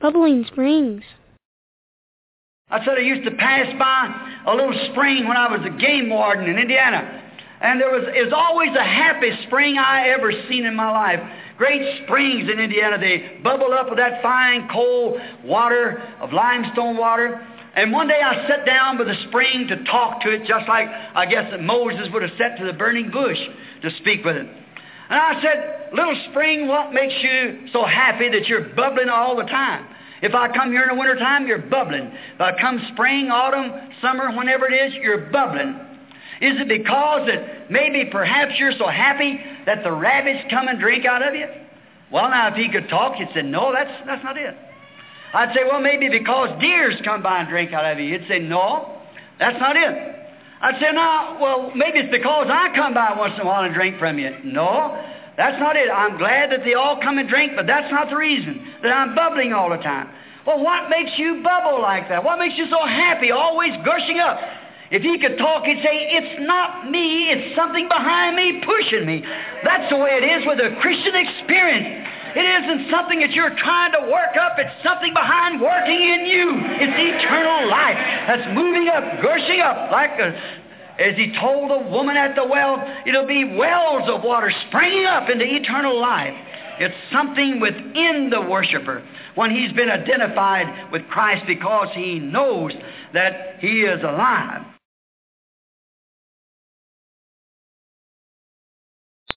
Bubbling springs. I said I used to pass by a little spring when I was a game warden in Indiana. And there was, it was always the happiest spring I ever seen in my life. Great springs in Indiana. They bubble up with that fine, cold water of limestone water. And one day I sat down by the spring to talk to it, just like I guess that Moses would have sat to the burning bush to speak with it. And I said, Little spring, what makes you so happy that you're bubbling all the time? If I come here in the wintertime, you're bubbling. If I come spring, autumn, summer, whenever it is, you're bubbling. Is it because that maybe perhaps you're so happy that the rabbits come and drink out of you? Well, now, if he could talk, he'd say, no, that's, that's not it. I'd say, well, maybe because deers come by and drink out of you. He'd say, no, that's not it. I'd say, no, well, maybe it's because I come by once in a while and drink from you. No, that's not it. I'm glad that they all come and drink, but that's not the reason that I'm bubbling all the time. Well, what makes you bubble like that? What makes you so happy, always gushing up? If he could talk, he'd say, It's not me, it's something behind me pushing me. That's the way it is with a Christian experience. It isn't something that you're trying to work up, it's something behind working in you. It's eternal life that's moving up, gushing up, like a, as he told the woman at the well, it'll be wells of water springing up into eternal life. It's something within the worshiper when he's been identified with Christ because he knows that he is alive.